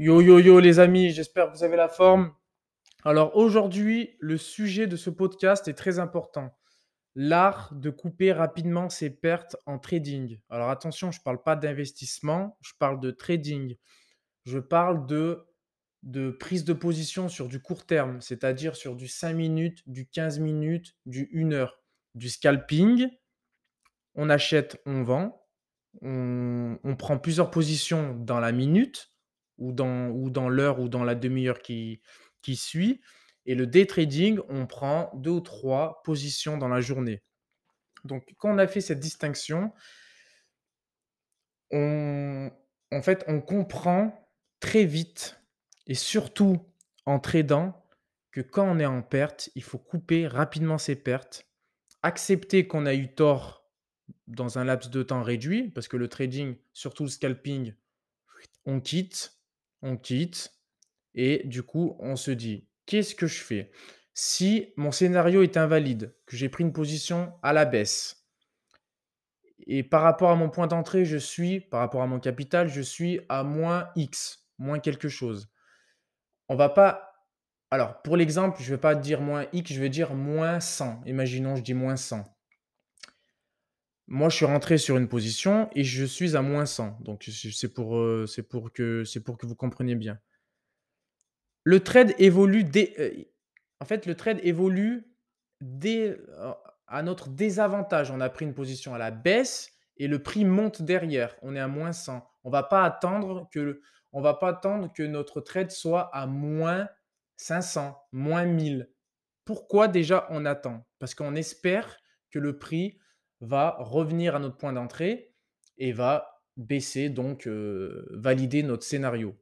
Yo yo yo les amis, j'espère que vous avez la forme. Alors aujourd'hui, le sujet de ce podcast est très important. L'art de couper rapidement ses pertes en trading. Alors attention, je ne parle pas d'investissement, je parle de trading. Je parle de, prise de position sur du court terme, c'est-à-dire sur du 5 minutes, du 15 minutes, du 1 heure. Du scalping, on achète, on vend, on prend plusieurs positions dans la minute ou dans, ou dans l'heure ou dans la demi-heure qui, qui suit. Et le day trading, on prend deux ou trois positions dans la journée. Donc, quand on a fait cette distinction, on, en fait, on comprend très vite et surtout en tradant que quand on est en perte, il faut couper rapidement ses pertes, accepter qu'on a eu tort dans un laps de temps réduit, parce que le trading, surtout le scalping, on quitte, on quitte et du coup, on se dit, qu'est-ce que je fais? Si mon scénario est invalide, que j'ai pris une position à la baisse, et par rapport à mon point d'entrée, je suis, par rapport à mon capital, je suis à moins X, moins quelque chose. On va pas... Alors, pour l'exemple, je ne vais pas dire moins X, je vais dire moins 100. Imaginons, je dis moins 100. Moi, je suis rentré sur une position et je suis à moins 100. Donc, c'est pour, euh, que, pour que vous compreniez bien. Le trade évolue dès, euh, en fait, le trade évolue dès, euh, à notre désavantage. On a pris une position à la baisse et le prix monte derrière. On est à moins 100. On va va pas attendre que notre trade soit à moins 500, moins 1000. Pourquoi déjà on attend? Parce qu'on espère que le prix va revenir à notre point d'entrée et va baisser, donc euh, valider notre scénario.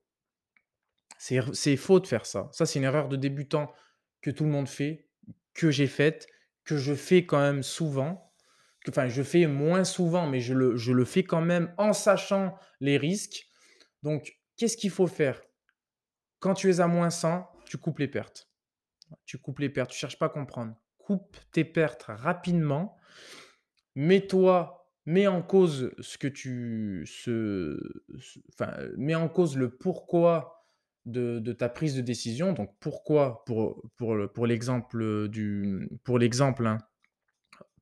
C'est faux de faire ça. Ça, c'est une erreur de débutant que tout le monde fait, que j'ai faite, que je fais quand même souvent. enfin, je fais moins souvent, mais je le, je le fais quand même en sachant les risques. Donc, qu'est-ce qu'il faut faire? Quand tu es à moins 100, tu coupes les pertes. Tu coupes les pertes. Tu cherches pas à comprendre. Coupe tes pertes rapidement mets-toi, mets en cause ce que tu. Mets en cause le pourquoi de, ta prise de décision. Donc, pourquoi, pour, l'exemple du. Pour hein,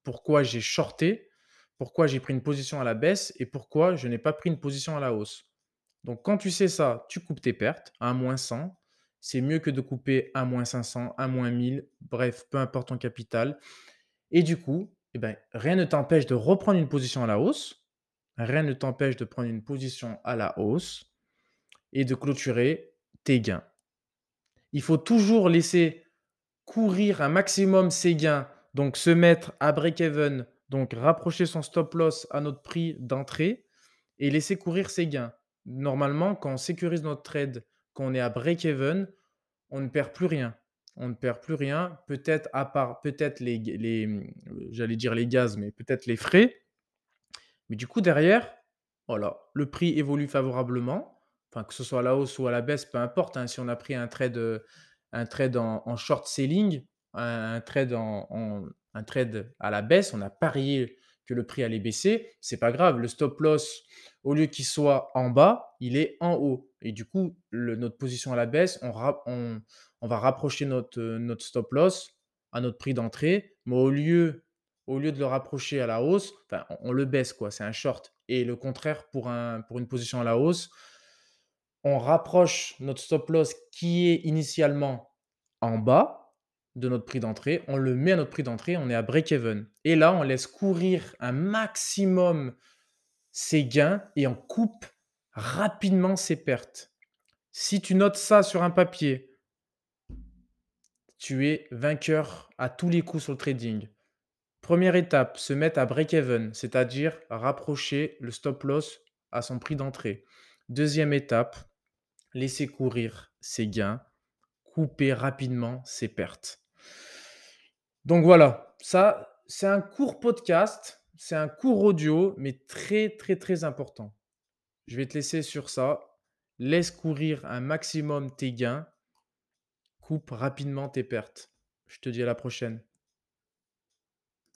pourquoi j'ai shorté, pourquoi j'ai pris une position à la baisse et pourquoi je n'ai pas pris une position à la hausse. Donc, quand tu sais ça, tu coupes tes pertes à moins 100. C'est mieux que de couper à moins 500, à moins 1000, bref, peu importe ton capital. Et du coup, eh ben, rien ne t'empêche de reprendre une position à la hausse. Rien ne t'empêche de prendre une position à la hausse et de clôturer tes gains. Il faut toujours laisser courir un maximum ses gains, donc se mettre à break-even, donc rapprocher son stop loss à notre prix d'entrée et laisser courir ses gains. Normalement, quand on sécurise notre trade, quand on est à break-even, on ne perd plus rien on ne perd plus rien, peut-être à part peut-être les, les j'allais dire les gaz, mais peut-être les frais. Mais du coup, derrière, voilà, le prix évolue favorablement, enfin, que ce soit à la hausse ou à la baisse, peu importe. Hein, si on a pris un trade, trade en, short selling, un, trade en, un trade à la baisse, on a parié que le prix allait baisser, c'est pas grave. Le stop loss, au lieu qu'il soit en bas, il est en haut. Et du coup, notre position à la baisse, on, on, on va rapprocher notre, euh, notre stop loss à notre prix d'entrée, mais au lieu, au lieu de le rapprocher à la hausse, enfin, on, le baisse, quoi. C'est un short. Et le contraire pour, un, pour une position à la hausse, on rapproche notre stop loss qui est initialement en bas de notre prix d'entrée, on le met à notre prix d'entrée, on est à break-even. Et là, on laisse courir un maximum ses gains et on coupe rapidement ses pertes. Si tu notes ça sur un papier, tu es vainqueur à tous les coups sur le trading. Première étape, se mettre à break-even, c'est-à-dire rapprocher le stop loss à son prix d'entrée. Deuxième étape, laisser courir ses gains, couper rapidement ses pertes. Donc voilà, ça, c'est un court podcast, c'est un court audio, mais très, très, très important. Je vais te laisser sur ça. Laisse courir un maximum tes gains coupe rapidement tes pertes. Je te dis à la prochaine.